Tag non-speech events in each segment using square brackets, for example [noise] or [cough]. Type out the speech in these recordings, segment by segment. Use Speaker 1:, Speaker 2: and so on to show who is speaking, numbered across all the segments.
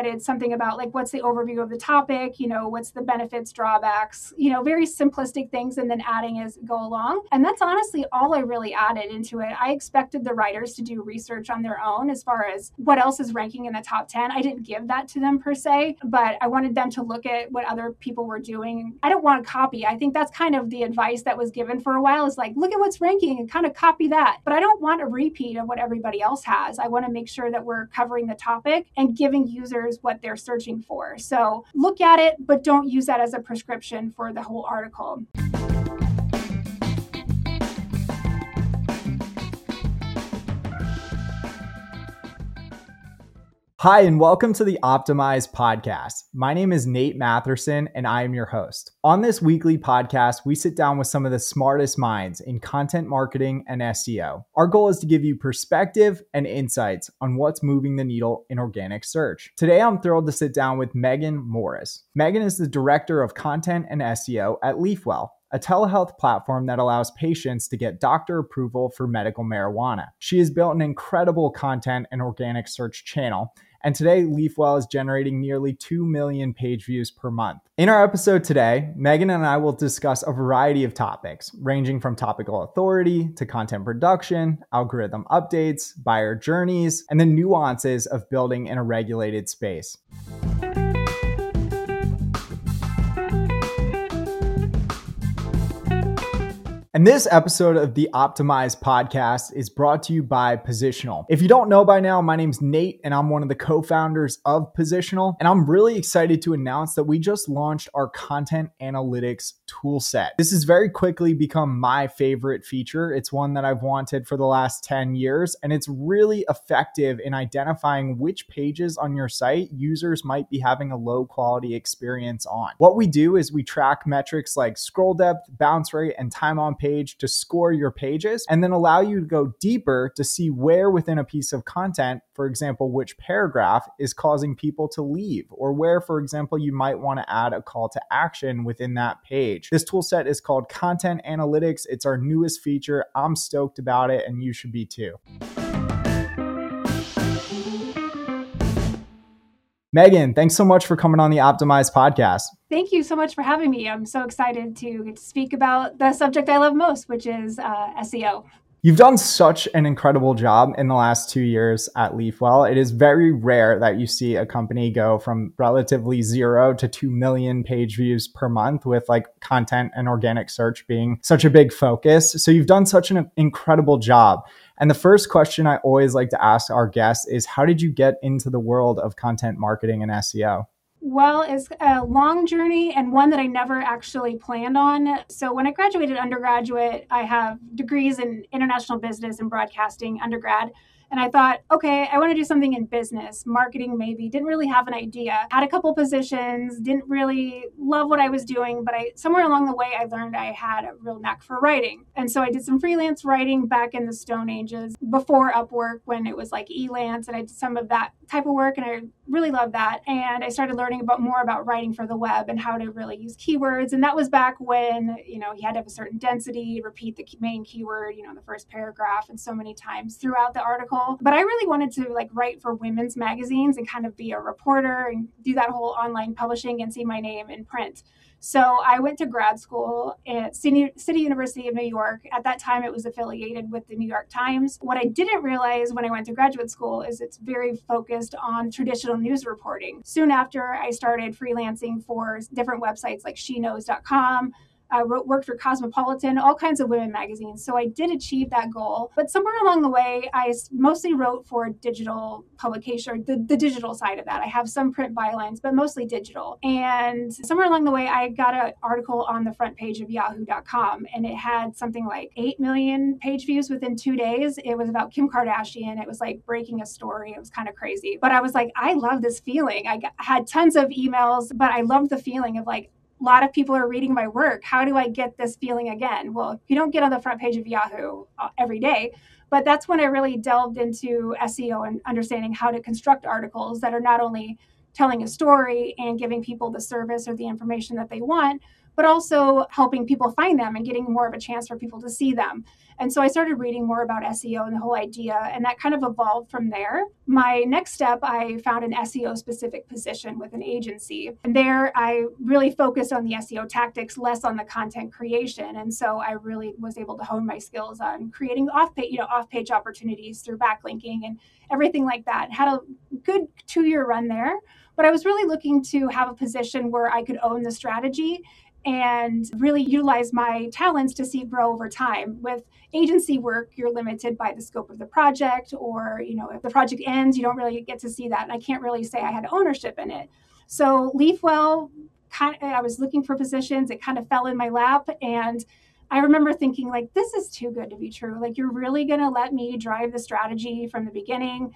Speaker 1: but it's something about like what's the overview of the topic, you know, what's the benefits, drawbacks, you know, very simplistic things, and then adding as go along. And that's honestly all I really added into it. I expected the writers to do research on their own as far as what else is ranking in the top 10. I didn't give that to them per se, but I wanted them to look at what other people were doing. I don't want to copy. I think that's kind of the advice that was given for a while is like, look at what's ranking and kind of copy that. But I don't want a repeat of what everybody else has. I want to make sure that we're covering the topic and giving users what they're searching for. So look at it, but don't use that as a prescription for the whole article.
Speaker 2: Hi, and welcome to the Optimize podcast. My name is Nate Matherson, and I am your host. On this weekly podcast, we sit down with some of the smartest minds in content marketing and SEO. Our goal is to give you perspective and insights on what's moving the needle in organic search. Today, I'm thrilled to sit down with Meagan Morris. Meagan is the Director of Content and SEO at Leafwell a telehealth platform that allows patients to get doctor approval for medical marijuana. She has built an incredible content and organic search channel and today, Leafwell is generating nearly 2 million page views per month. In our episode today, Meagan and I will discuss a variety of topics, ranging from topical authority to content production, algorithm updates, buyer journeys, and the nuances of building in a regulated space. And this episode of the Optimize podcast is brought to you by Positional. If you don't know by now, my name's Nate and I'm one of the co founders of Positional. And I'm really excited to announce that we just launched our content analytics toolset. This has very quickly become my favorite feature. It's one that I've wanted for the last 10 years, and it's really effective in identifying which pages on your site users might be having a low quality experience on. What we do is we track metrics like scroll depth, bounce rate, and time on page to score your pages and then allow you to go deeper to see where within a piece of content, for example, which paragraph is causing people to leave, or where, for example, you might want to add a call to action within that page. This tool set is called Content Analytics. It's our newest feature. I'm stoked about it, and you should be too. Meagan, thanks so much for coming on the Optimized podcast.
Speaker 1: Thank you so much for having me. I'm so excited to speak about the subject I love most, which is uh, SEO.
Speaker 2: You've done such an incredible job in the last two years at Leafwell. It is very rare that you see a company go from relatively zero to 2 million page views per month with like content and organic search being such a big focus. So you've done such an incredible job. And the first question I always like to ask our guests is how did you get into the world of content marketing and SEO?
Speaker 1: Well, it's a long journey and one that I never actually planned on. So, when I graduated undergraduate, I have degrees in international business and broadcasting undergrad. And I thought, okay, I want to do something in business, marketing maybe. Didn't really have an idea. Had a couple positions, didn't really love what I was doing, but I somewhere along the way I learned I had a real knack for writing. And so I did some freelance writing back in the Stone Ages before Upwork when it was like Elance and I did some of that type of work and I really loved that. And I started learning about more about writing for the web and how to really use keywords. And that was back when, you know, you had to have a certain density, repeat the main keyword, you know, in the first paragraph and so many times throughout the article but I really wanted to like write for women's magazines and kind of be a reporter and do that whole online publishing and see my name in print. So I went to grad school at City, City University of New York. At that time, it was affiliated with the New York Times. What I didn't realize when I went to graduate school is it's very focused on traditional news reporting. Soon after, I started freelancing for different websites like sheknows.com, I wrote, worked for Cosmopolitan, all kinds of women magazines. So I did achieve that goal. But somewhere along the way, I mostly wrote for digital publication, the, the digital side of that. I have some print bylines, but mostly digital. And somewhere along the way, I got an article on the front page of yahoo.com and it had something like 8 million page views within two days. It was about Kim Kardashian. It was like breaking a story. It was kind of crazy. But I was like, I love this feeling. I had tons of emails, but I loved the feeling of like, a lot of people are reading my work. How do I get this feeling again? Well, you don't get on the front page of Yahoo uh, every day, but that's when I really delved into SEO and understanding how to construct articles that are not only telling a story and giving people the service or the information that they want, but also helping people find them and getting more of a chance for people to see them. And so I started reading more about SEO and the whole idea, and that kind of evolved from there. My next step, I found an SEO specific position with an agency. And there I really focused on the SEO tactics, less on the content creation. And so I really was able to hone my skills on creating off page, you know, off page opportunities through backlinking and everything like that. Had a good two year run there. But I was really looking to have a position where I could own the strategy and really utilize my talents to see grow over time. With agency work, you're limited by the scope of the project, or you know, if the project ends, you don't really get to see that. And I can't really say I had ownership in it. So Leafwell, kind of, I was looking for positions. It kind of fell in my lap, and I remember thinking like, this is too good to be true. Like, you're really going to let me drive the strategy from the beginning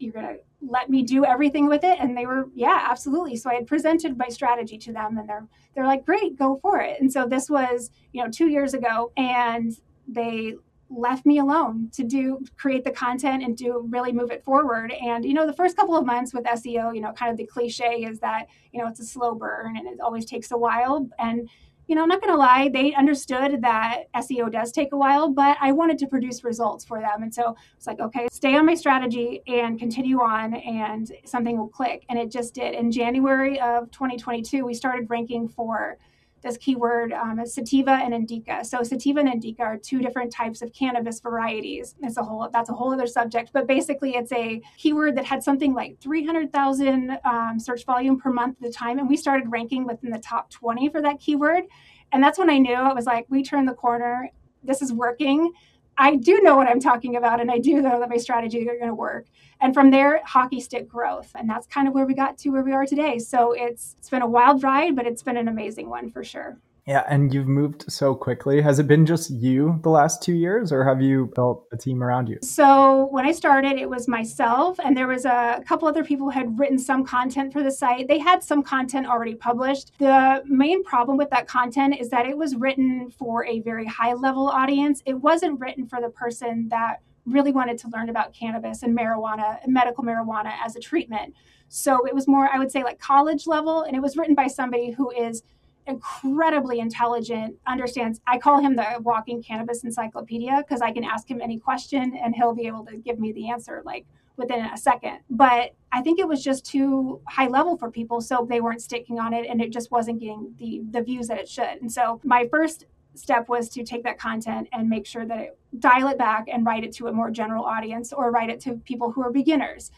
Speaker 1: you're going to let me do everything with it. And they were yeah absolutely. So i had presented my strategy to them and they're they're like great go for it. And so this was you know two years ago and they left me alone to do create the content and do really move it forward. And you know the first couple of months with seo you know kind of the cliche is that you know it's a slow burn and it always takes a while. And you know, I'm not going to lie, they understood that SEO does take a while, but I wanted to produce results for them. And so it's like, okay, stay on my strategy and continue on, and something will click. And it just did. In January of 2022, we started ranking for this keyword um, sativa and indica. So sativa and indica are two different types of cannabis varieties. It's a whole that's a whole other subject, but basically it's a keyword that had something like 300,000 um, search volume per month at the time, and we started ranking within the top 20 for that keyword. And that's when I knew it was like we turned the corner. This is working. I do know what I'm talking about, and I do know that my strategy are going to work. And from there, hockey stick growth, and that's kind of where we got to where we are today. So it's it's been a wild ride, but it's been an amazing one for sure.
Speaker 2: Yeah, and you've moved so quickly. Has it been just you the last two years, or have you built a team around you?
Speaker 1: So when I started, it was myself, and there was a couple other people who had written some content for the site. They had some content already published. The main problem with that content is that it was written for a very high level audience. It wasn't written for the person that really wanted to learn about cannabis and marijuana, medical marijuana as a treatment. So it was more, I would say, like college level, and it was written by somebody who is incredibly intelligent, understands. I call him the walking cannabis encyclopedia because I can ask him any question and he'll be able to give me the answer like within a second. But I think it was just too high level for people, so they weren't sticking on it and it just wasn't getting the the views that it should. And so my first step was to take that content and make sure that it dial it back and write it to a more general audience or write it to people who are beginners.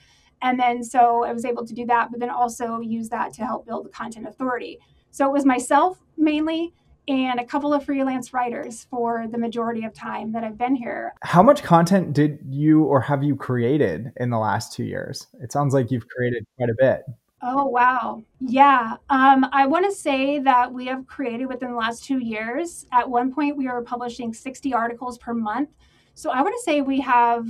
Speaker 1: And then so I was able to do that, but then also use that to help build the content authority. So it was myself mainly and a couple of freelance writers for the majority of time that I've been here.
Speaker 2: How much content did you or have you created in the last two years? It sounds like you've created quite a bit.
Speaker 1: Oh, wow. Yeah. Um, I want to say that we have created within the last two years. At one point, we were publishing 60 articles per month. So I want to say we have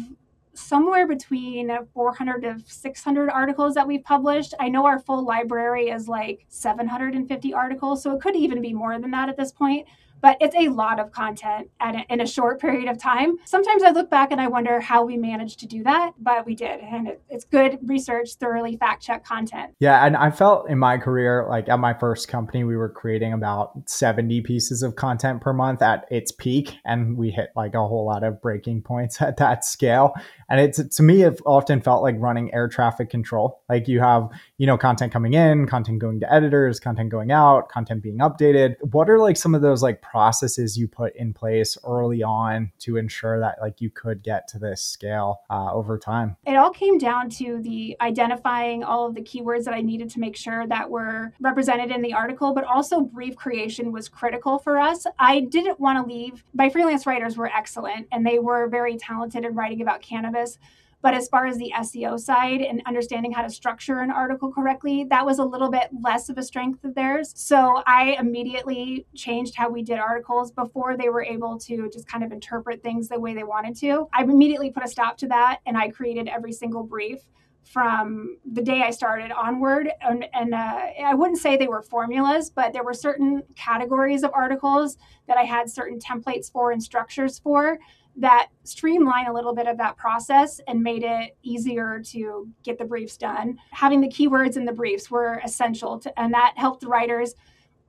Speaker 1: somewhere between 400 to 600 articles that we've published. I know our full library is like 750 articles, so it could even be more than that at this point but it's a lot of content a, in a short period of time. Sometimes I look back and I wonder how we managed to do that, but we did. And it, it's good research, thoroughly fact check content.
Speaker 2: Yeah. And I felt in my career, like at my first company, we were creating about 70 pieces of content per month at its peak. And we hit like a whole lot of breaking points [laughs] at that scale. And it's to me, it often felt like running air traffic control. Like you have, you know, content coming in, content going to editors, content going out, content being updated. What are like some of those like processes you put in place early on to ensure that like you could get to this scale uh, over time?
Speaker 1: It all came down to the identifying all of the keywords that I needed to make sure that were represented in the article, but also brief creation was critical for us. I didn't want to leave. My freelance writers were excellent and they were very talented in writing about cannabis. But as far as the SEO side and understanding how to structure an article correctly, that was a little bit less of a strength of theirs. So I immediately changed how we did articles before they were able to just kind of interpret things the way they wanted to. I immediately put a stop to that and I created every single brief from the day I started onward. And, and uh, I wouldn't say they were formulas, but there were certain categories of articles that I had certain templates for and structures for that streamline a little bit of that process and made it easier to get the briefs done. Having the keywords in the briefs were essential to, and that helped the writers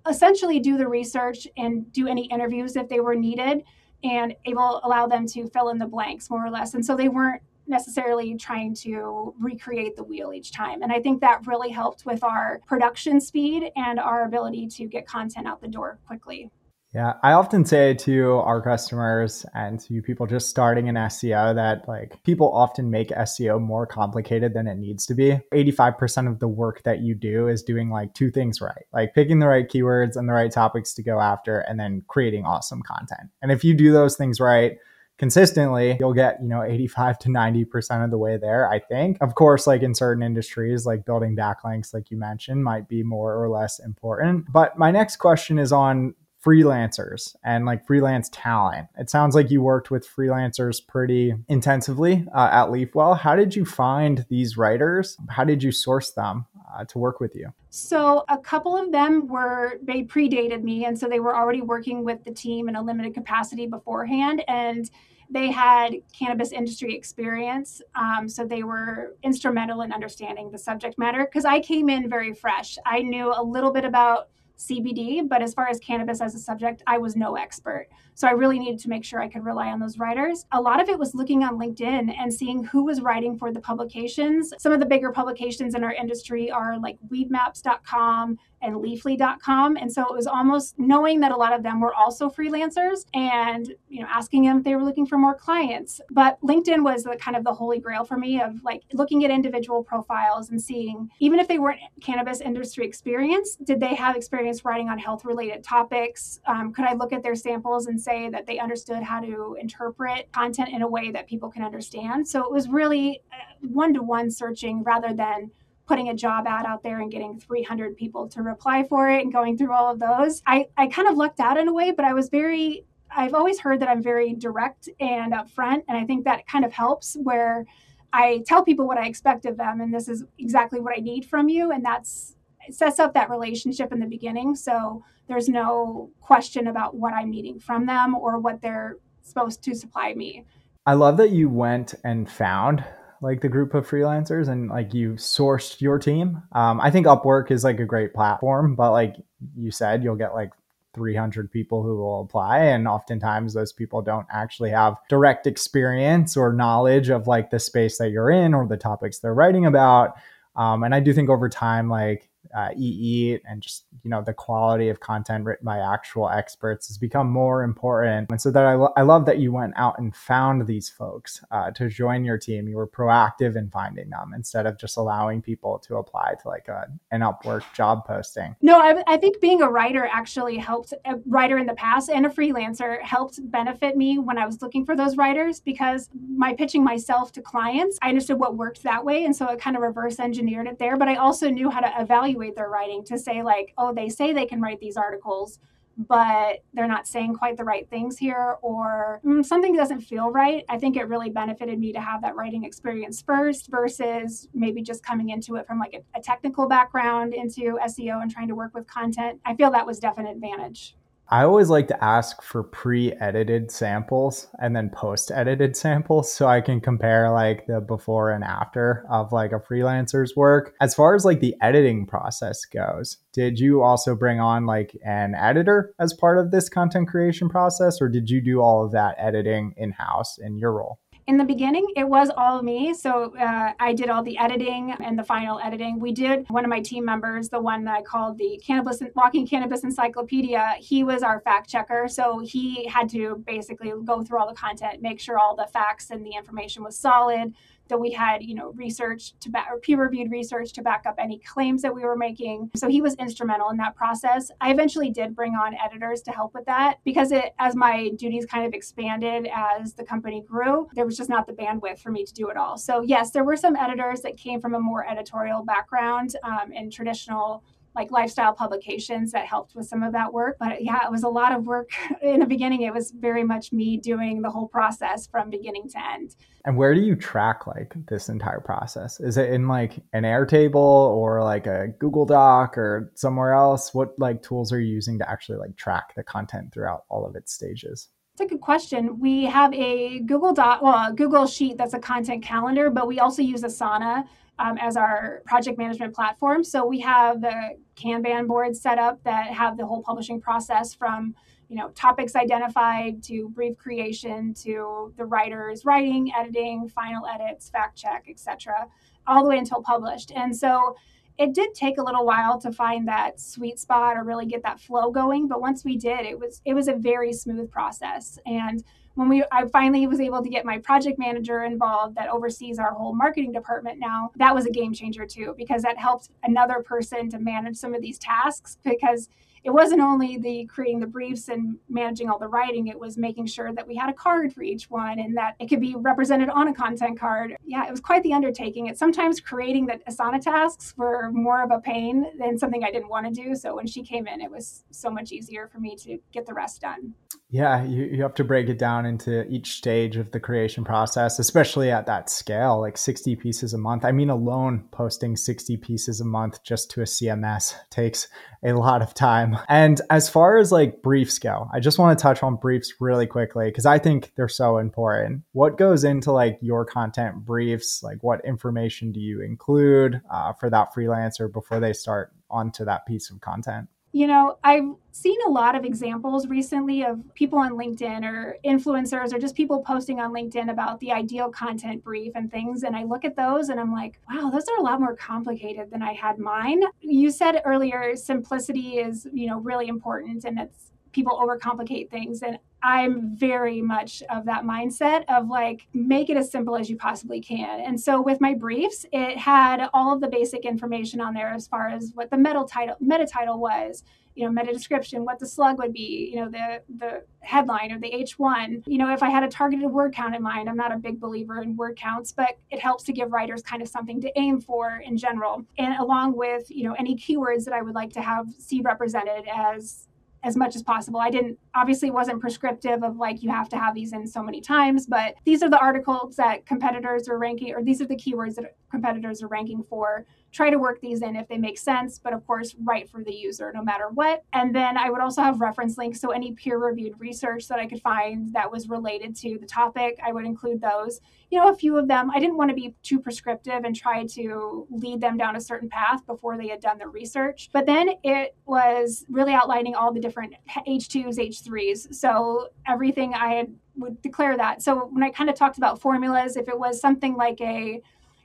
Speaker 1: essentially do the research and do any interviews if they were needed and able allow them to fill in the blanks more or less. And so they weren't necessarily trying to recreate the wheel each time. And I think that really helped with our production speed and our ability to get content out the door quickly.
Speaker 2: Yeah, I often say to our customers and to people just starting in SEO that like people often make SEO more complicated than it needs to be. 85% of the work that you do is doing like two things right, like picking the right keywords and the right topics to go after and then creating awesome content. And if you do those things right, consistently, you'll get, you know, 85 to 90% of the way there, I think. Of course, like in certain industries, like building backlinks, like you mentioned, might be more or less important. But my next question is on freelancers and like freelance talent. It sounds like you worked with freelancers pretty intensively uh, at Leafwell. How did you find these writers? How did you source them uh, to work with you?
Speaker 1: So, a couple of them were, they predated me. And so they were already working with the team in a limited capacity beforehand. And they had cannabis industry experience. Um, so they were instrumental in understanding the subject matter because I came in very fresh. I knew a little bit about CBD, but as far as cannabis as a subject, I was no expert. So I really needed to make sure I could rely on those writers. A lot of it was looking on LinkedIn and seeing who was writing for the publications. Some of the bigger publications in our industry are like weedmaps.com and leafly.com. And so it was almost knowing that a lot of them were also freelancers and, you know, asking them if they were looking for more clients. But LinkedIn was the kind of the holy grail for me of like looking at individual profiles and seeing, even if they weren't cannabis industry experience, did they have experience writing on health related topics? Um, could I look at their samples and say that they understood how to interpret content in a way that people can understand. So it was really one to one searching rather than putting a job ad out there and getting 300 people to reply for it and going through all of those. I, I kind of lucked out in a way, but I was very, I've always heard that I'm very direct and upfront. And I think that kind of helps where I tell people what I expect of them. And this is exactly what I need from you. And that's, sets up that relationship in the beginning. So there's no question about what I'm needing from them or what they're supposed to supply me.
Speaker 2: I love that you went and found like the group of freelancers and like you sourced your team. Um, I think Upwork is like a great platform, but like you said, you'll get like 300 people who will apply and oftentimes those people don't actually have direct experience or knowledge of like the space that you're in or the topics they're writing about um, and i do think over time like uh, EE and just you know the quality of content written by actual experts has become more important. And so that I, lo- I love that you went out and found these folks uh, to join your team. You were proactive in finding them instead of just allowing people to apply to like a, an Upwork job posting.
Speaker 1: No, I, I think being a writer actually helped. A writer in the past and a freelancer helped benefit me when I was looking for those writers because my pitching myself to clients, I understood what worked that way, and so it kind of reverse engineered it there. But I also knew how to evaluate evaluate their writing to say like oh they say they can write these articles but they're not saying quite the right things here or mm, something doesn't feel right. I think it really benefited me to have that writing experience first versus maybe just coming into it from like a, a technical background into seo and trying to work with content. I feel that was definite advantage
Speaker 2: I always like to ask for pre-edited samples and then post-edited [laughs] samples so I can compare like the before and after of like a freelancer's work. As far as like the editing process goes, did you also bring on like an editor as part of this content creation process or did you do all of that editing in-house in your role?
Speaker 1: In the beginning, it was all me. So uh, I did all the editing and the final editing. We did one of my team members, the one that I called the cannabis walking cannabis encyclopedia. He was our fact checker, so he had to basically go through all the content, make sure all the facts and the information was solid that we had, you know, research to back or peer reviewed research to back up any claims that we were making. So he was instrumental in that process. I eventually did bring on editors to help with that because it, as my duties kind of expanded as the company grew, there was just not the bandwidth for me to do it all. So yes, there were some editors that came from a more editorial background um, in traditional like lifestyle publications that helped with some of that work. But yeah, it was a lot of work [laughs] in the beginning. It was very much me doing the whole process from beginning to end.
Speaker 2: And where do you track like this entire process? Is it in like an Airtable or like a Google Doc or somewhere else? What like tools are you using to actually like track the content throughout all of its stages?
Speaker 1: It's a good question. We have a Google Doc, well, a Google Sheet that's a content calendar, but we also use Asana um, as our project management platform. So we have the Kanban boards set up that have the whole publishing process from you know topics identified to brief creation to the writers writing editing final edits fact check etc all the way until published and so it did take a little while to find that sweet spot or really get that flow going but once we did it was it was a very smooth process and when we I finally was able to get my project manager involved that oversees our whole marketing department now, that was a game changer too because that helped another person to manage some of these tasks because it wasn't only the creating the briefs and managing all the writing it was making sure that we had a card for each one and that it could be represented on a content card yeah it was quite the undertaking it sometimes creating the asana tasks were more of a pain than something i didn't want to do so when she came in it was so much easier for me to get the rest done
Speaker 2: yeah, you, you have to break it down into each stage of the creation process, especially at that scale, like 60 pieces a month. I mean, alone posting 60 pieces a month just to a CMS takes a lot of time. And as far as like briefs go, I just want to touch on briefs really quickly because I think they're so important. What goes into like your content briefs? Like, what information do you include uh, for that freelancer before they start onto that piece of content?
Speaker 1: You know, I've seen a lot of examples recently of people on LinkedIn or influencers or just people posting on LinkedIn about the ideal content brief and things. And I look at those and I'm like, wow, those are a lot more complicated than I had mine. You said earlier, simplicity is, you know, really important and it's people overcomplicate things. And I'm very much of that mindset of like, make it as simple as you possibly can. And so with my briefs, it had all of the basic information on there as far as what the meta title, meta title was, you know, meta description, what the slug would be, you know, the the headline or the H1. You know, if I had a targeted word count in mind, I'm not a big believer in word counts, but it helps to give writers kind of something to aim for in general. And along with, you know, any keywords that I would like to have see represented as as much as possible. I didn't obviously wasn't prescriptive of like you have to have these in so many times, but these are the articles that competitors are ranking or these are the keywords that competitors are ranking for try to work these in if they make sense, but of course, right for the user no matter what. And then I would also have reference links. So any peer reviewed research that I could find that was related to the topic, I would include those. You know, a few of them, I didn't want to be too prescriptive and try to lead them down a certain path before they had done the research. But then it was really outlining all the different H2s, H3s. So everything I had would declare that. So when I kind of talked about formulas, if it was something like a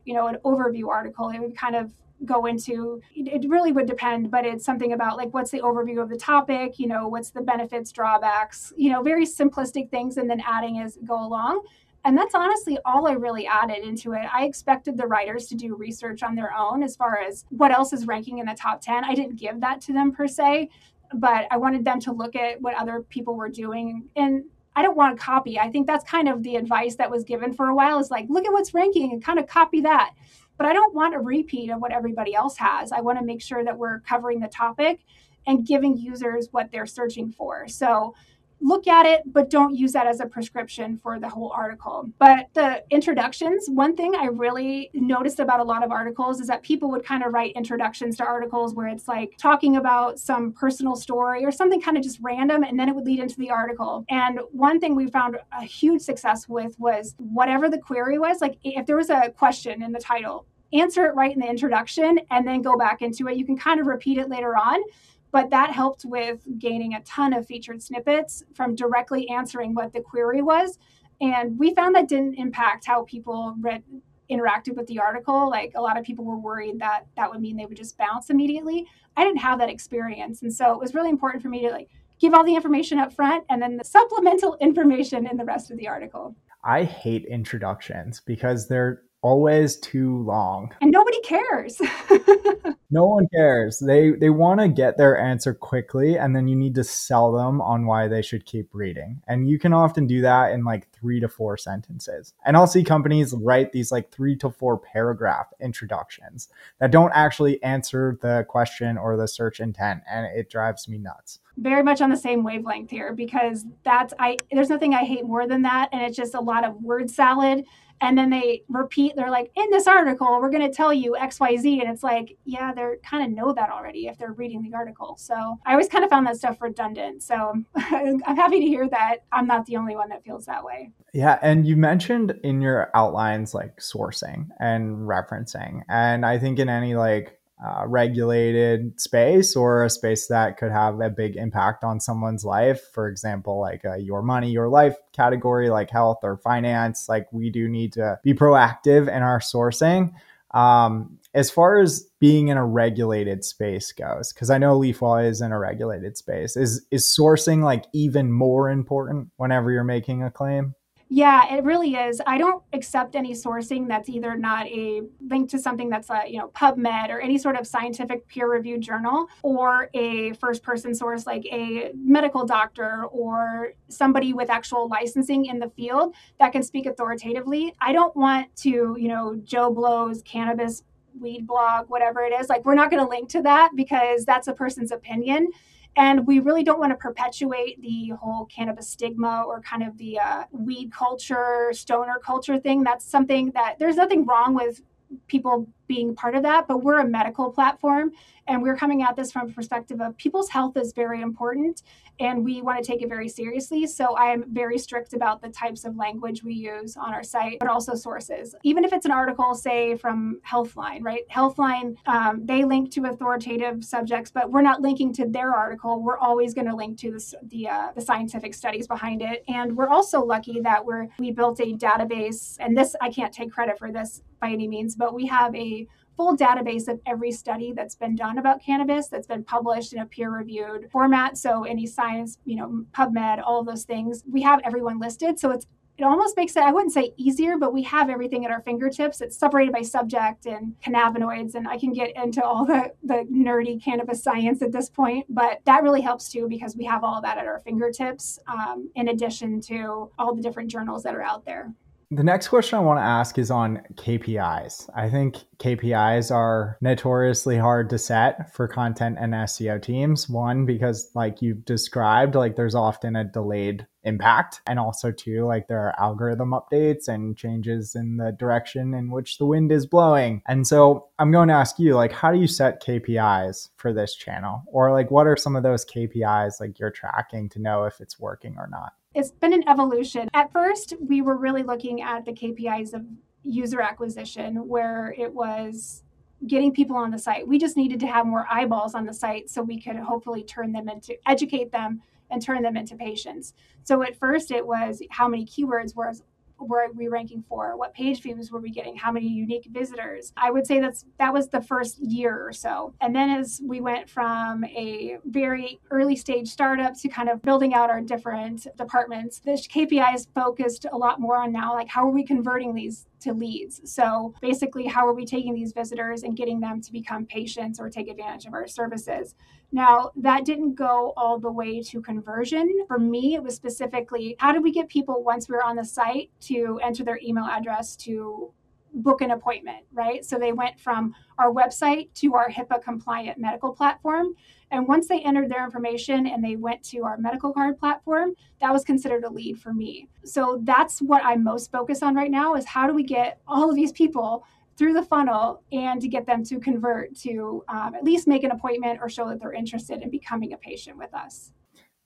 Speaker 1: you know, an overview article. It would kind of go into it really would depend but it's something about like what's the overview of the topic you know what's the benefits drawbacks you know very simplistic things and then adding as go along and that's honestly all I really added into it. I expected the writers to do research on their own as far as what else is ranking in the top 10. I didn't give that to them per se, but I wanted them to look at what other people were doing. And I don't want to copy. I think that's kind of the advice that was given for a while is like, look at what's ranking and kind of copy that. But I don't want a repeat of what everybody else has. I want to make sure that we're covering the topic and giving users what they're searching for. So look at it, but don't use that as a prescription for the whole article. But the introductions, one thing I really noticed about a lot of articles is that people would kind of write introductions to articles where it's like talking about some personal story or something kind of just random, and then it would lead into the article. And one thing we found a huge success with was whatever the query was, like if there was a question in the title, answer it right in the introduction and then go back into it. You can kind of repeat it later on but that helped with gaining a ton of featured snippets from directly answering what the query was. And we found that didn't impact how people read interacted with the article. Like a lot of people were worried that that would mean they would just bounce immediately. I didn't have that experience. And so it was really important for me to like give all the information up front and then the supplemental [laughs] information in the rest of the article.
Speaker 2: I hate introductions because they're always too long.
Speaker 1: And nobody cares. [laughs]
Speaker 2: no one cares. They they want to get their answer quickly and then you need to sell them on why they should keep reading. And you can often do that in like 3 to 4 sentences. And I'll see companies write these like 3 to 4 paragraph introductions that don't actually answer the question or the search intent and it drives me nuts
Speaker 1: very much on the same wavelength here because that's I there's nothing I hate more than that and it's just a lot of word salad and then they repeat they're like in this article we're going to tell you xyz and it's like yeah they're kind of know that already if they're reading the article. So i always kind of found that stuff redundant so [laughs] i'm happy to hear that i'm not the only one that feels that way.
Speaker 2: Yeah and you mentioned in your outlines like sourcing and referencing and i think in any like uh, regulated space or a space that could have a big impact on someone's life. For example, like a your money, your life category, like health or finance. Like we do need to be proactive in our sourcing. Um, as far as being in a regulated space goes, because I know LeafWell is in a regulated space, is is sourcing like even more important whenever you're making a claim?
Speaker 1: Yeah, it really is. I don't accept any sourcing that's either not a link to something that's a, you know, PubMed or any sort of scientific peer-reviewed journal or a first-person source like a medical doctor or somebody with actual licensing in the field that can speak authoritatively. I don't want to, you know, Joe Blow's cannabis weed blog, whatever it is. Like we're not going to link to that because that's a person's opinion. And we really don't want to perpetuate the whole cannabis stigma or kind of the uh, weed culture, stoner culture thing. That's something that there's nothing wrong with people being part of that, but we're a medical platform and we're coming at this from a perspective of people's health is very important and we want to take it very seriously. So I am very strict about the types of language we use on our site, but also sources. Even if it's an article, say from Healthline, right? Healthline, um, they link to authoritative subjects, but we're not linking to their article. We're always going to link to the the, uh, the scientific studies behind it. And we're also lucky that we're we built a database, and this I can't take credit for this by any means, but we have a full database of every study that's been done about cannabis that's been published in a peer reviewed format. So any science, you know, PubMed, all those things, we have everyone listed. So it's it almost makes it, I wouldn't say easier, but we have everything at our fingertips. It's separated by subject and cannabinoids. And I can get into all the, the nerdy cannabis science at this point, but that really helps too because we have all that at our fingertips um, in addition to all the different journals that are out there.
Speaker 2: The next question I want to ask is on KPIs. I think KPIs are notoriously hard to set for content and SEO teams. One, because like you've described, like there's often a delayed impact. And also, two, like there are algorithm updates and changes in the direction in which the wind is blowing. And so I'm going to ask you, like, how do you set KPIs for this channel? Or like, what are some of those KPIs like you're tracking to know if it's working or not?
Speaker 1: It's been an evolution. At first, we were really looking at the KPIs of user acquisition, where it was getting people on the site. We just needed to have more eyeballs on the site so we could hopefully turn them into educate them and turn them into patients. So at first, it was how many keywords was were we ranking for? What page views were we getting? How many unique visitors? I would say that's that was the first year or so. And then as we went from a very early stage startup to kind of building out our different departments, the is focused a lot more on now like how are we converting these to leads. So basically, how are we taking these visitors and getting them to become patients or take advantage of our services? Now, that didn't go all the way to conversion. For me, it was specifically how do we get people once we are on the site to enter their email address to book an appointment, right? So they went from our website to our HIPAA compliant medical platform. And once they entered their information and they went to our medical card platform, that was considered a lead for me. So that's what I'm most focused on right now is how do we get all of these people through the funnel and to get them to convert to um, at least make an appointment or show that they're interested in becoming a patient with us.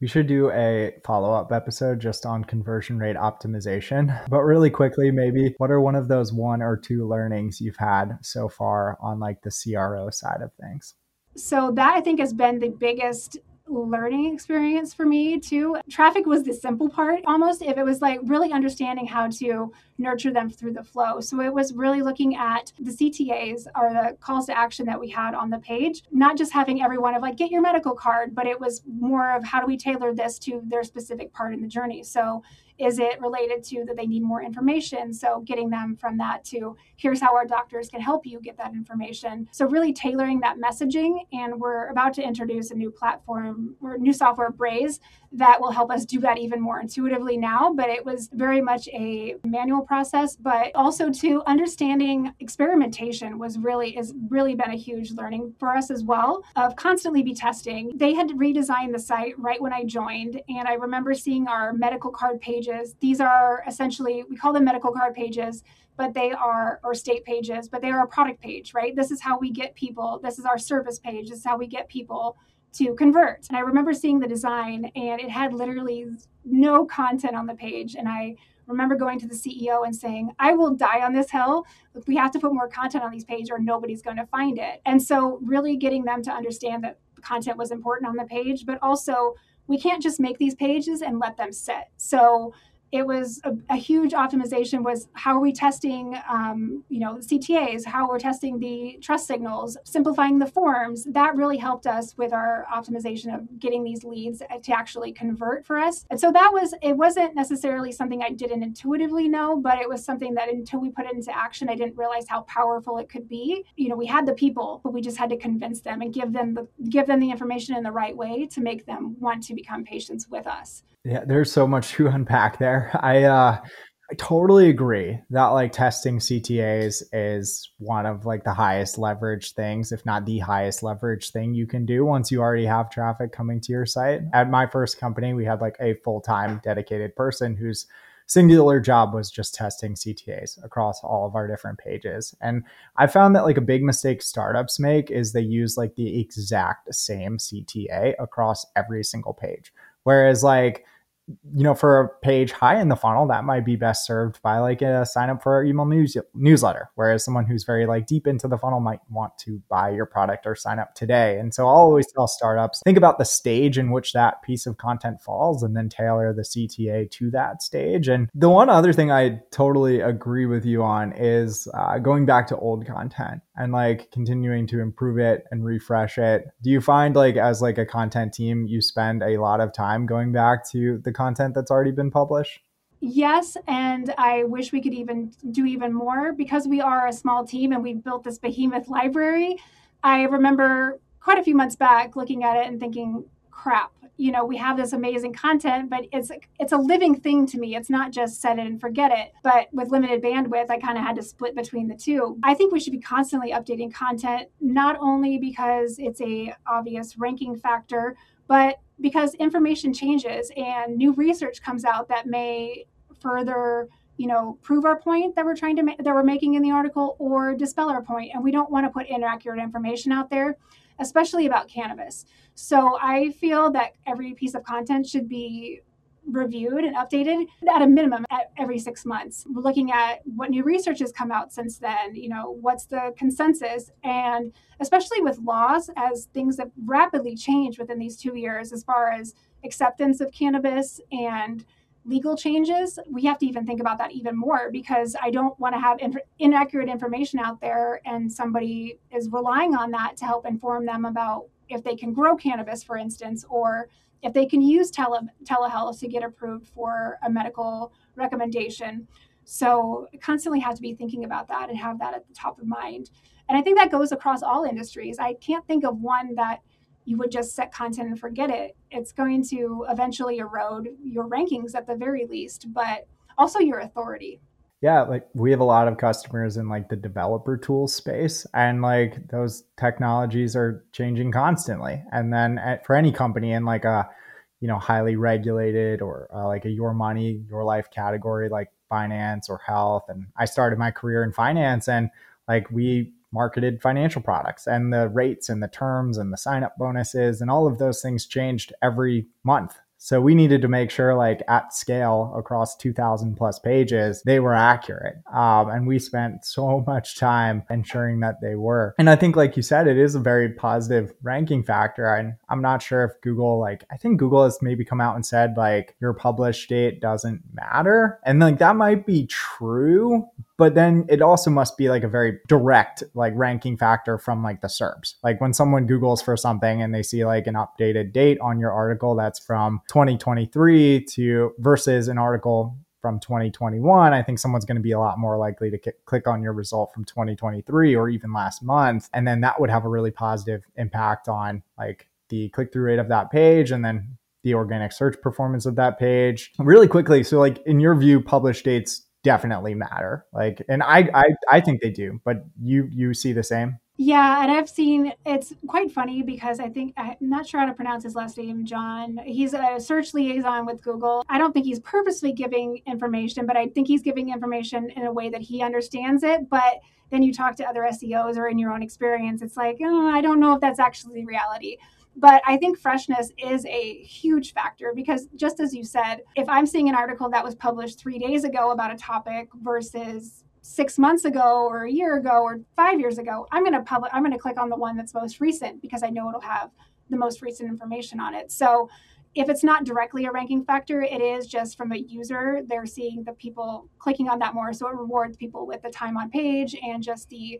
Speaker 2: We should do a follow up episode just on conversion rate optimization. But really quickly, maybe what are one of those one or two learnings you've had so far on like the CRO side of things?
Speaker 1: So, that I think has been the biggest learning experience for me too. Traffic was the simple part almost if it was like really understanding how to nurture them through the flow. So it was really looking at the CTAs or the calls to action that we had on the page, not just having everyone of like get your medical card, but it was more of how do we tailor this to their specific part in the journey. So is it related to that they need more information? So getting them from that to here's how our doctors can help you get that information. So really tailoring that messaging. And we're about to introduce a new platform or new software, Braze, that will help us do that even more intuitively now. But it was very much a manual process, but also to understanding experimentation was really is really been a huge learning for us as well of constantly be testing. They had redesigned the site right when I joined, and I remember seeing our medical card pages. These are essentially, we call them medical card pages, but they are, or state pages, but they are a product page, right? This is how we get people, this is our service page, this is how we get people to convert. And I remember seeing the design and it had literally no content on the page. And I remember going to the CEO and saying, I will die on this hill. We have to put more content on these pages or nobody's going to find it. And so, really getting them to understand that content was important on the page, but also we can't just make these pages and let them sit. So it was a, a, huge optimization was how are we testing um, you know ctas how we're testing the trust signals simplifying the forms. That really helped us with our optimization of getting these leads to actually convert for us. And so that was it wasn't necessarily something i didn't intuitively know but it was something that until we put it into action i didn't realize how powerful it could be. You know we had the people but we just had to convince them and give them the give them the information in the right way to make them want to become patients with us
Speaker 2: yeah, there's so much [laughs] to unpack there. I uh I totally agree that like testing CTAs is one of like the highest leverage things, if not the highest leverage thing you can do once you already have traffic coming to your site. At my first company, we had like a full-time dedicated person whose singular job was just testing CTAs across all of our different pages. And I found that like a big mistake startups make is they use like the exact same CTA across every single page. Whereas like you know, for a page high in the funnel, that might be best served by like a sign up for our email news newsletter. Whereas someone who's very like deep into the funnel might want to buy your product or sign up today. And so I'll always tell startups think about the stage in which that piece of content falls and then tailor the CTA to that stage. And the one other thing I totally agree with you on is uh, going back to old content and like continuing to improve it and refresh it. Do you find like as like a content team, you spend a lot of time going back to the content that's already been published?
Speaker 1: Yes, and I wish we could even do even more because we are a small team and we've built this behemoth library. I remember quite a few months back looking at it and thinking, crap, you know, we have this amazing content, but it's it's a living thing to me. It's not just set it and forget it. But with limited bandwidth, I kind of had to split between the two. I think we should be constantly updating content, not only because it's a obvious ranking factor, but because information changes and new research comes out that may further you know prove our point that we're trying to make that we're making in the article or dispel our point. point and we don't want to put inaccurate information out there especially about cannabis so i feel that every piece of content should be reviewed and updated at a minimum at every six months. We're looking at what new research has come out since then, you know, what's the consensus, and especially with laws, as things have rapidly changed within these two years as far as acceptance of cannabis and legal changes, we have to even think about that even more because I don't want to have in- inaccurate information out there and somebody is relying on that to help inform them about if they can grow cannabis, for instance, or if they can use tele, telehealth to get approved for a medical recommendation. So constantly have to be thinking about that and have that at the top of mind. And I think that goes across all industries. I can't think of one that you would just set content and forget it. It's going to eventually erode your rankings at the very least, but also your authority
Speaker 2: yeah like we have a lot of customers in like the developer tools space and like those technologies are changing constantly and then at, for any company in like a you know highly regulated or uh, like a your money your life category like finance or health and i started my career in finance and like we marketed financial products and the rates and the terms and the sign up bonuses and all of those things changed every month so we needed to make sure, like at scale across 2,000 plus pages, they were accurate. Um, and we spent so [laughs] much time ensuring that they were. And I think, like you said, it is a very positive ranking factor. And I'm not sure if Google, like, I think Google has maybe come out and said, like, your published date doesn't matter. And like that might be true, but then it also must be like a very direct like ranking factor from like the SERPs. Like when someone Googles for something and they see like an updated date on your article that's from 2023 to versus an article from 2021, I think someone's going to be a lot more likely to k- click on your result from 2023 or even last month. And then that would have a really positive impact on like the click through rate of that page and then the organic search performance of that page. Really quickly, so like in your view, published dates definitely matter. Like, and I, I, I think they do, but you, you see the same.
Speaker 1: Yeah, and I've seen it's quite funny because I think I'm not sure how to pronounce his last name, John. He's a search liaison with Google. I don't think he's purposely giving information, but I think he's giving information in a way that he understands it. But then you talk to other SEOs or in your own experience, it's like, oh, I don't know if that's actually reality. But I think freshness is a huge factor because, just as you said, if I'm seeing an article that was published three days ago about a topic versus six months ago or a year ago or five years ago, I'm going to public, I'm going to click on the one that's most recent because I know it'll have the most recent information on it. So if it's not directly a ranking factor, it is just from a user. They're seeing the people clicking on that more. So it rewards people with the time on page and just the,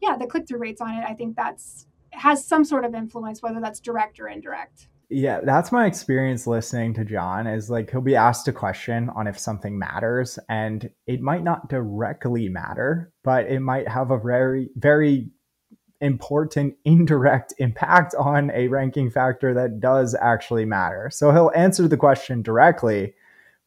Speaker 1: yeah, the click through rates on it. I think that's has some sort of influence, whether that's direct or indirect.
Speaker 2: Yeah, that's my experience listening to John is like he'll be asked a question on if something matters and it might not directly matter, but it might have a very very important [laughs] indirect impact on a ranking factor that does actually matter. So he'll answer the question directly,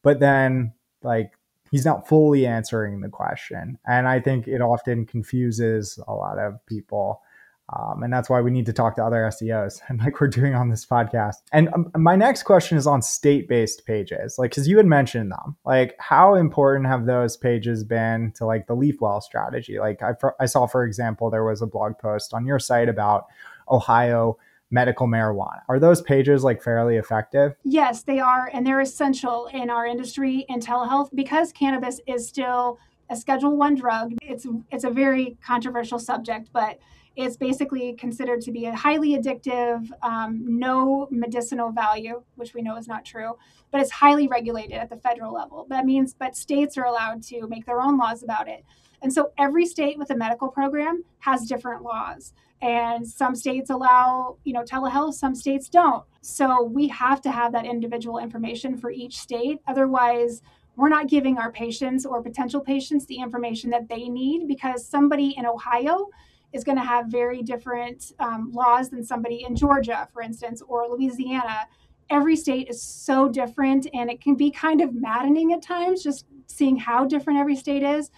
Speaker 2: but then like he's not fully answering the question. And I think it often confuses a lot of people um, and that's why we need to talk to other SEOs [laughs] and like we're doing on this podcast. And um, my next question is on state based pages, like, because you had mentioned them, like, how important have those pages been to like the LeafWell strategy? Like, I, I saw, for example, there was a blog post on your site about Ohio medical marijuana. Are those pages like fairly effective?
Speaker 1: Yes, they are. And they're essential in our industry in telehealth because cannabis is still a schedule one drug. It's it's a very controversial subject, but it's basically considered to be a highly addictive, um, no medicinal value, which we know is not true, but it's highly regulated at the federal level. That means, but states are allowed to make their own laws about it. And so every state with a medical program has different laws. And some states allow, you know, telehealth, some states don't. So we have to have that individual information for each state. Otherwise, we're not giving our patients or potential patients the information that they need because somebody in Ohio is going to have very different um, laws than somebody in Georgia, for instance, or Louisiana. Every state is so different, and it can be kind of maddening at times just seeing how different every state is.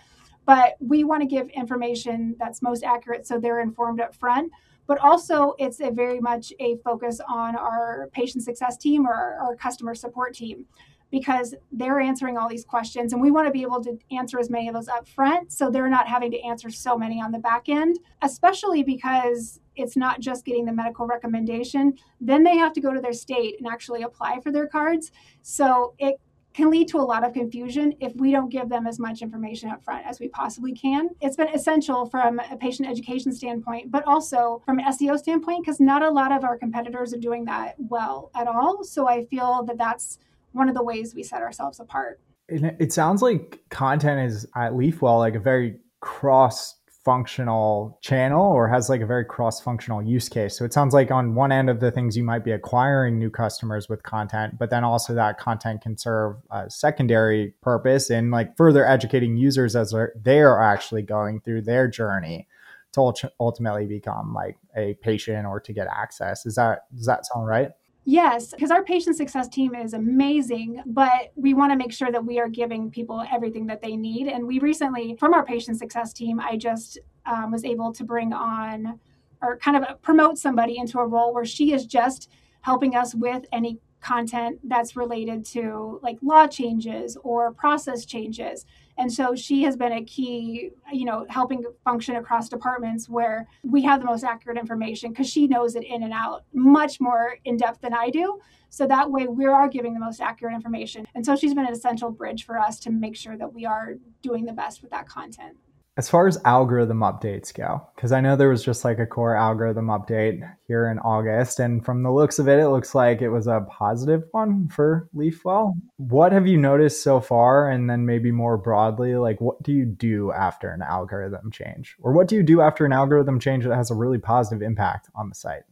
Speaker 1: But we want to give information that's most accurate so they're informed up front. But also, it's a very much a focus on our patient success team or our customer support team because they're answering all these questions and we want to be able to answer as many of those up front so they're not having to answer so many on the back end especially because it's not just getting the medical recommendation then they have to go to their state and actually apply for their cards so it can lead to a lot of confusion if we don't give them as much information up front as we possibly can. It's been essential from a patient education standpoint, but also from an SEO standpoint, because not a lot of our competitors are doing that well at all. So I feel that that's one of the ways we set ourselves apart.
Speaker 2: It sounds like content is at LeafWell like a very cross functional channel or has like a very cross functional use case. So it sounds like on one end of the things you might be acquiring new customers with content, but then also that content can serve a secondary purpose in like further educating users as they are actually going through their journey to ultimately become like a patient or to get access. Is that does that sound right?
Speaker 1: Yes, because our patient success team is amazing, but we want to make sure that we are giving people everything that they need. And we recently, from our patient success team, I just um, was able to bring on or kind of promote somebody into a role where she is just helping us with any content that's related to like law changes or process changes. And so she has been a key, you know, helping function across departments where we have the most accurate information because she knows it in and out much more in depth than I do. So that way we are giving the most accurate information. And so she's been an essential bridge for us to make sure that we are doing the best with that content
Speaker 2: as far as algorithm updates go, because I know there was just like a core algorithm update here in August, and from the looks of it, it looks like it was a positive one for LeafWell. What have you noticed so far? And then maybe more broadly, like what do you do after an algorithm change? Or what do you do after an algorithm change that has a really positive impact on the site?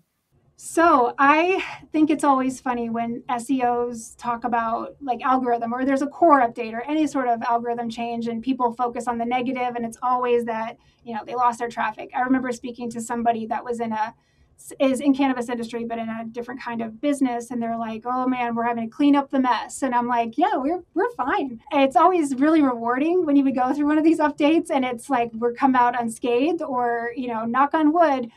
Speaker 1: So I think it's always funny when SEOs talk about like algorithm or there's a core update or any sort of algorithm change and people focus on the negative and it's always that, you know, they lost their traffic. I remember speaking to somebody that was in a is in cannabis industry but in a different kind of business and they're like oh man we're having to clean up the mess and i'm like yeah we're we're fine it's always really rewarding when you would go through one of these updates and it's like we're come out unscathed or you know knock on wood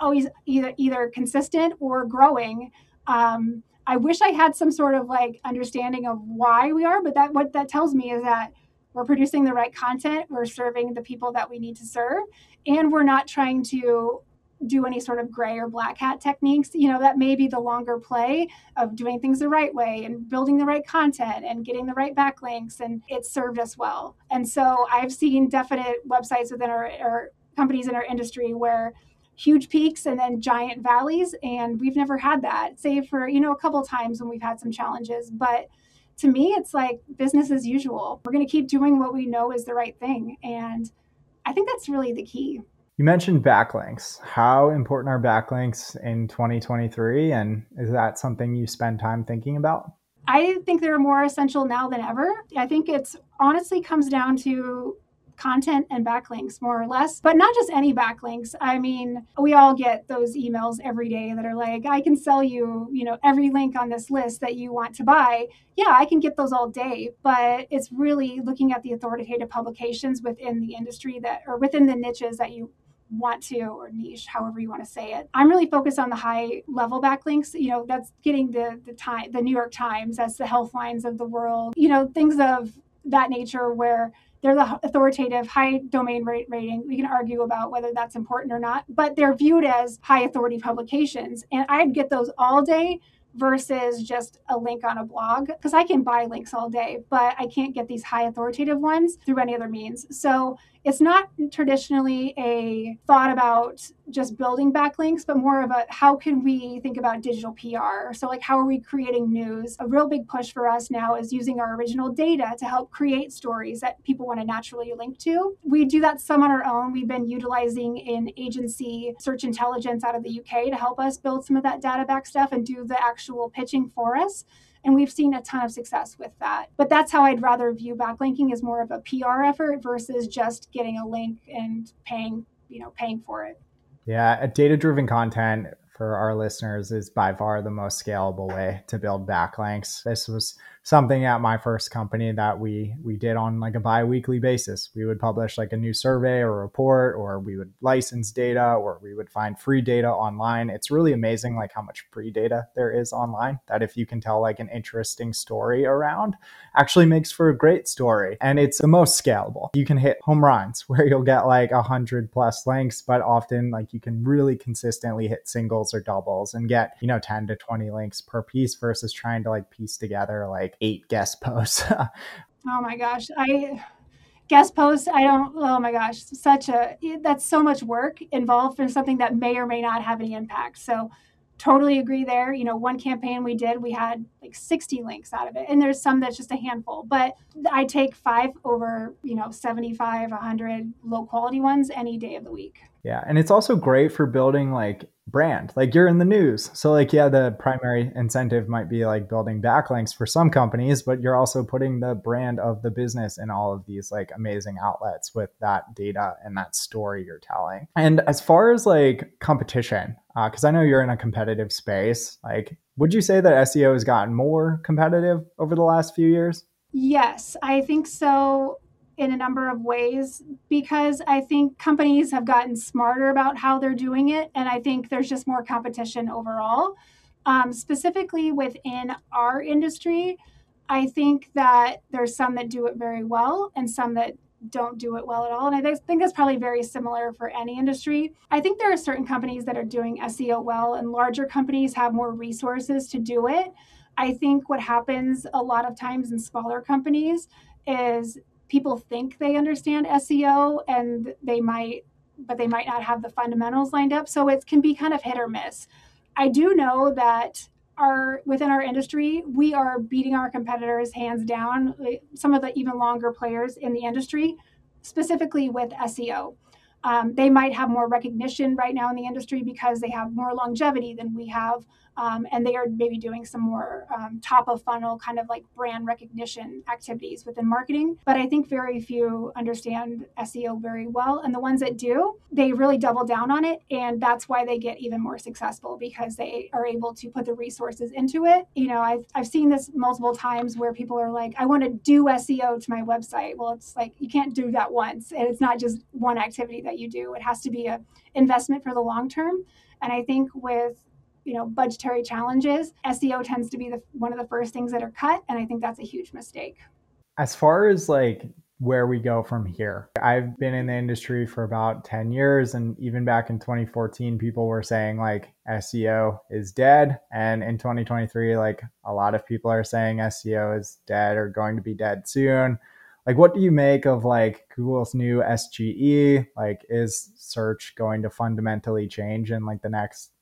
Speaker 1: always either either consistent or growing um, i wish i had some sort of like understanding of why we are but that what that tells me is that we're producing the right content we're serving the people that we need to serve and we're not trying to do any sort of gray or black hat techniques. You know, that may be the longer play of doing things the right way and building the right content and getting the right backlinks, and it served us well. And so I've seen definite websites within our, our companies in our industry where huge peaks and then giant valleys and we've never had that save for you know a couple times when we've had some challenges but to me it's like business as usual we're going to keep doing what we know is the right thing and i think that's really the key
Speaker 2: you mentioned backlinks. How important are backlinks in 2023? And is that something you spend time thinking about?
Speaker 1: I think they're more essential now than ever. I think it's honestly comes down to content and backlinks more or less. But not just any backlinks. I mean we all get those emails every day that are like i can sell you you know every link on this list that you want to buy. Yeah i can get those all day but it's really looking at the authoritative publications within the industry that or within the niches that you want to or niche however you want to say it. I'm really focused on the high level backlinks you know that's getting the the time the new york times that's the healthlines of the world you know things of that nature where they're the authoritative high domain rate rating we can argue about whether that's important or not but they're viewed as high authority publications and i'd get those all day versus just a link on a blog because I can buy links all day, but I can't get these high authoritative ones through any other means. So it's not traditionally a thought about just building backlinks, but more of a how can we think about digital PR? So, like, how are we creating news? A real big push for us now is using our original data to help create stories that people want to naturally link to. We do that some on our own. We've been utilizing an agency search intelligence out of the UK to help us build some of that data back stuff and do the actual pitching for us. And we've seen a ton of success with that. But that's how I'd rather view backlinking as more of a PR effort versus just getting a link and paying, you know, paying for it.
Speaker 2: Yeah, data driven content for our listeners is by far the most scalable way to build backlinks. This was something at my first company that we we did on like a bi-weekly basis. We would publish like a new survey or report or we would license data or we would find free data online. It's really amazing like how much free data there is online that if you can tell like an interesting story around actually makes for a great story and it's the most scalable. You can hit home runs [laughs] where you'll get like a hundred plus links, but often like you can really consistently hit singles or doubles and get, you know, 10 to 20 links per piece versus trying to like piece together like like eight guest [laughs] posts.
Speaker 1: oh my gosh. I guest posts, I don't, oh my gosh, such a, that's so much work involved for something that may or may not have any impact. So totally agree there. You know, one campaign we did, we had like 60 links out of it. And there's some that's just a handful, but I take five over, you know, 75, 100 low quality ones any day of the week.
Speaker 2: Yeah. And it's also great for building like brand. Like you're in the news. So like yeah, the primary incentive might be like building backlinks for some companies, but you're also putting the brand of the business in all of these like amazing outlets with that data and that story you're telling. And as far as like competition, uh, cuz I know you're in a competitive space, like would you say that SEO has gotten more competitive over the last few years?
Speaker 1: Yes, I think so in a number of ways because I think companies have gotten smarter about how they're doing it. And I think there's just more competition overall. Um, specifically within our industry, I think that there's some that do it very well and some that don't do it well at all. And I think that's probably very similar for any industry. I think there are certain companies that are doing SEO well, and larger companies have more resources to do it. I think what happens a lot of times in smaller companies is people think they understand SEO and they might, but they might not have the fundamentals lined up. So it can be kind of hit or miss. I do know that our within our industry, we are beating our competitors hands down. Some of the even longer players in the industry, specifically with SEO. Um, they might have more recognition right now in the industry because they have more longevity than we have. Um, and they are maybe doing some more um, top of funnel kind of like brand recognition activities within marketing. But I think very few understand SEO very well. And the ones that do, they really double down on it. And that's why they get even more successful because they are able to put the resources into it. You know, I've, I've seen this multiple times where people are like, I want to do SEO to my website. Well, it's like you can't do that once. And it's not just one activity that you do, it has to be a investment for the long term. And I think with you know budgetary challenges seo tends to be the one of the first things that are cut and i think that's a huge mistake.
Speaker 2: As far as like where we go from here i've been in the industry for about 10 years and even back in 2014 people were saying like seo is dead and in 2023 like a lot of people are saying seo is dead or going to be dead soon. Like what do you make of like google's new sge like is search going to fundamentally change in like the next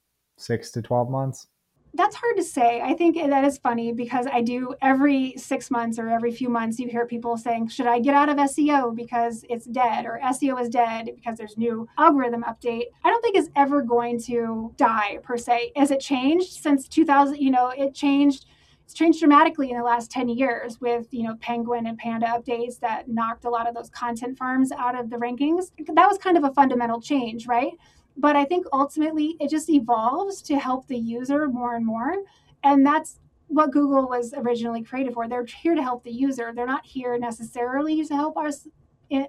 Speaker 2: six to 12 months
Speaker 1: that's hard to say. I think that is funny because I do every six months or every few months, you hear people saying, Should I get out of SEO because it's dead or SEO is dead because there's new algorithm update? I don't think it's ever going to die per se. Has it changed since 2000? You know, it changed it's changed dramatically in the last 10 years with you know penguin and panda updates that knocked a lot of those content farms out of the rankings that was kind of a fundamental change right but i think ultimately it just evolves to help the user more and more and that's what google was originally created for. They're here to help the user. They're not here necessarily to help us.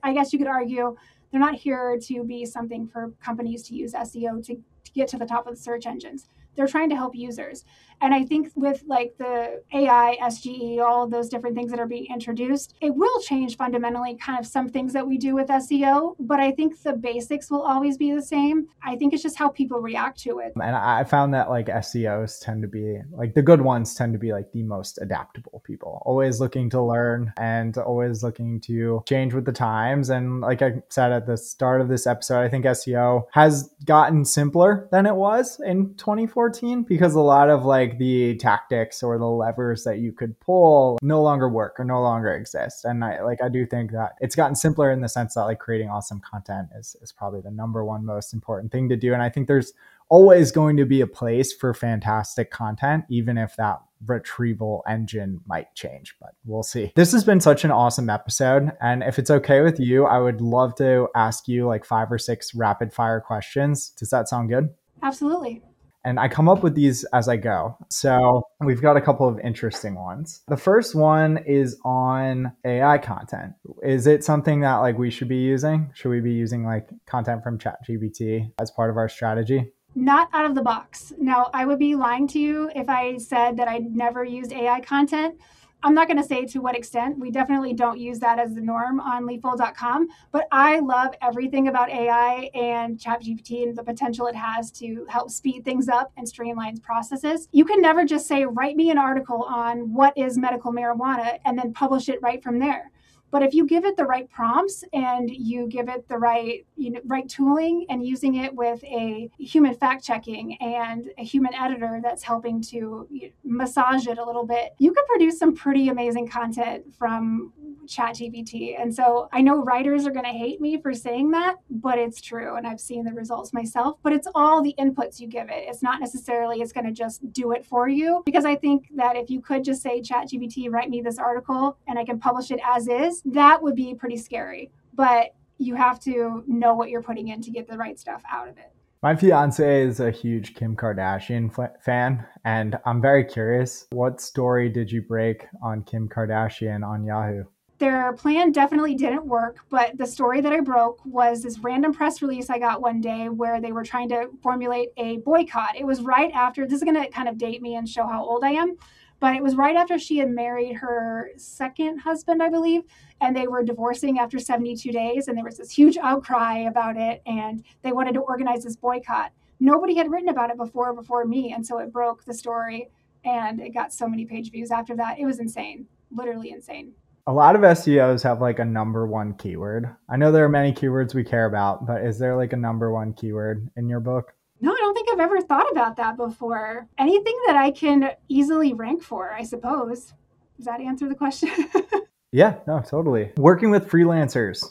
Speaker 1: I guess you could argue they're not here to be something for companies to use seo to, to get to the top of the search engines they're trying to help users and I think with like the AI, SGE, all of those different things that are being introduced, it will change fundamentally kind of some things that we do with SEO. But I think the basics will always be the same. I think it's just how people react to it.
Speaker 2: And I found that like SEOs tend to be like the good ones tend to be like the most adaptable people, always looking to learn and always looking to change with the times. And like I said at the start of this episode, I think SEO has gotten simpler than it was in 2014 because a lot of like like the tactics or the levers that you could pull no longer work or no longer exist. And I like I do think that it's gotten simpler in the sense that like creating awesome content is is probably the number one most important thing to do. And I think there's always going to be a place for fantastic content, even if that retrieval engine might change, but we'll see. This has been such an awesome episode. And if it's okay with you, I would love to ask you like five or six rapid fire questions. Does that sound good?
Speaker 1: Absolutely
Speaker 2: and I come up with these as I go. So we've got a couple of interesting ones. The first one is on AI content. Is it something that like we should be using? Should we be using like content from ChatGPT as part of our strategy?
Speaker 1: Not out of the box. Now, I would be lying to you if I said that I'd never used AI content. I'm not going to say to what extent. We definitely don't use that as the norm on leafwell.com, but I love everything about AI and ChatGPT and the potential it has to help speed things up and streamline processes. You can never just say, write me an article on what is medical marijuana and then publish it right from there. But if you give it the right prompts and you give it the right, you know, right tooling and using it with a human fact checking and a human editor that's helping to massage it a little bit, you could produce some pretty amazing content from ChatGPT. And so I know writers are going to hate me for saying that, but it's true. And I've seen the results myself. But it's all the inputs you give it. It's not necessarily it's going to just do it for you. Because I think that if you could just say, ChatGPT, write me this article and I can publish it as is, that would be pretty scary. But you have to know what you're putting in to get the right stuff out of it.
Speaker 2: My fiance is a huge Kim Kardashian f- fan, and I'm very curious. What story did you break on Kim Kardashian on Yahoo?
Speaker 1: Their plan definitely didn't work, but the story that I broke was this random press release I got one day where they were trying to formulate a boycott. It was right after, this is going to kind of date me and show how old I am, but it was right after she had married her second husband, I believe and they were divorcing after 72 days and there was this huge outcry about it and they wanted to organize this boycott. Nobody had written about it before before me and so it broke the story and it got so many page views after that. It was insane literally insane.
Speaker 2: A lot of seos have like a number one keyword. I know there are many keywords we care about but is there like a number one keyword in your book
Speaker 1: no, I don't think I've ever thought about that before. Anything that I can easily rank for, I suppose. Does that answer the question? [laughs]
Speaker 2: Yeah, no, totally. Working with freelancers,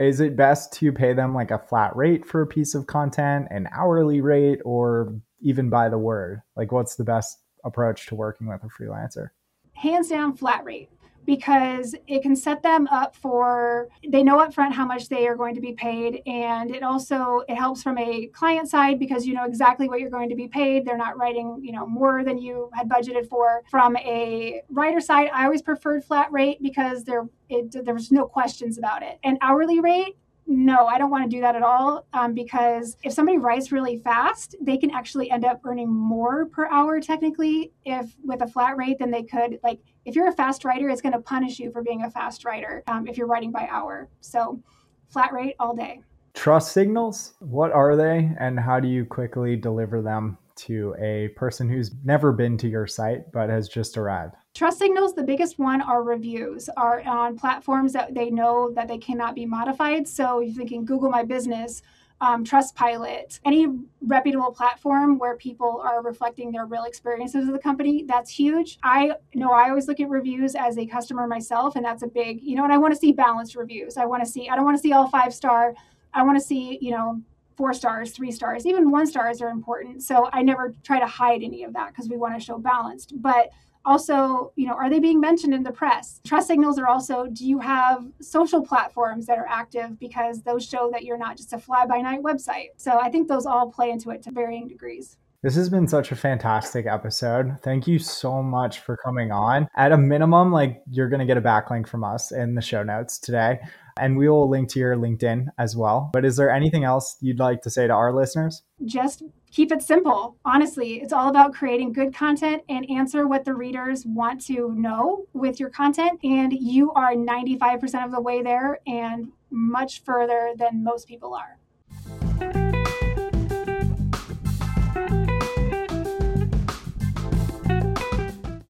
Speaker 2: is it best to pay them like a flat rate for a piece of content, an hourly rate, or even by the word? Like, what's the best approach to working with a freelancer?
Speaker 1: Hands down, flat rate because it can set them up for they know upfront how much they are going to be paid and it also it helps from a client side because you know exactly what you're going to be paid. They're not writing you know more than you had budgeted for. From a writer side i always preferred flat rate because there it, there was no questions about it. An hourly rate no, I don't want to do that at all um, because if somebody writes really fast, they can actually end up earning more per hour technically if with a flat rate than they could. Like if you're a fast writer, it's going to punish you for being a fast writer um, if you're writing by hour. So flat rate all day.
Speaker 2: Trust signals, what are they and how do you quickly deliver them to a person who's never been to your site but has just arrived?
Speaker 1: Trust signals, the biggest one are reviews, are on platforms that they know that they cannot be modified. So you're thinking Google My Business, um, Trustpilot, any reputable platform where people are reflecting their real experiences of the company, that's huge. I know I always look at reviews as a customer myself, and that's a big, you know, and I want to see balanced reviews. I want to see, I don't want to see all five star. I want to see, you know, four stars, three stars, even one stars are important. So I never try to hide any of that because we want to show balanced. But also you know are they being mentioned in the press? Trust signals are also do you have social platforms that are active? Because those show that you're not just a fly by night website. So i think those all play into it to varying degrees
Speaker 2: this has been such a fantastic episode. Thank you so much for coming on. At a minimum, like you're going to get a backlink from us in the show notes today, and we will link to your LinkedIn as well. But is there anything else you'd like to say to our listeners?
Speaker 1: Just keep it simple. Honestly, it's all about creating good content and answer what the readers want to know with your content. And you are 95% of the way there and much further than most people are.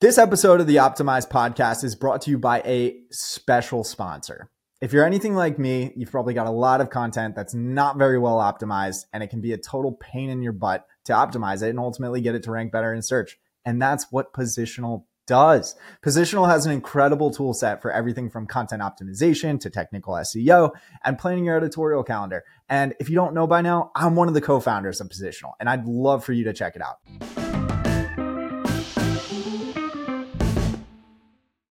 Speaker 2: This episode of the Optimized podcast is brought to you by a special sponsor. If you're anything like me, you've probably got a lot of content that's not very well optimized, and it can be a total pain in your butt to optimize it and ultimately get it to rank better in search. And that's what Positional does. Positional has an incredible tool set for everything from content optimization to technical SEO and planning your editorial calendar. And if you don't know by now, I'm one of the co founders of Positional, and I'd love for you to check it out.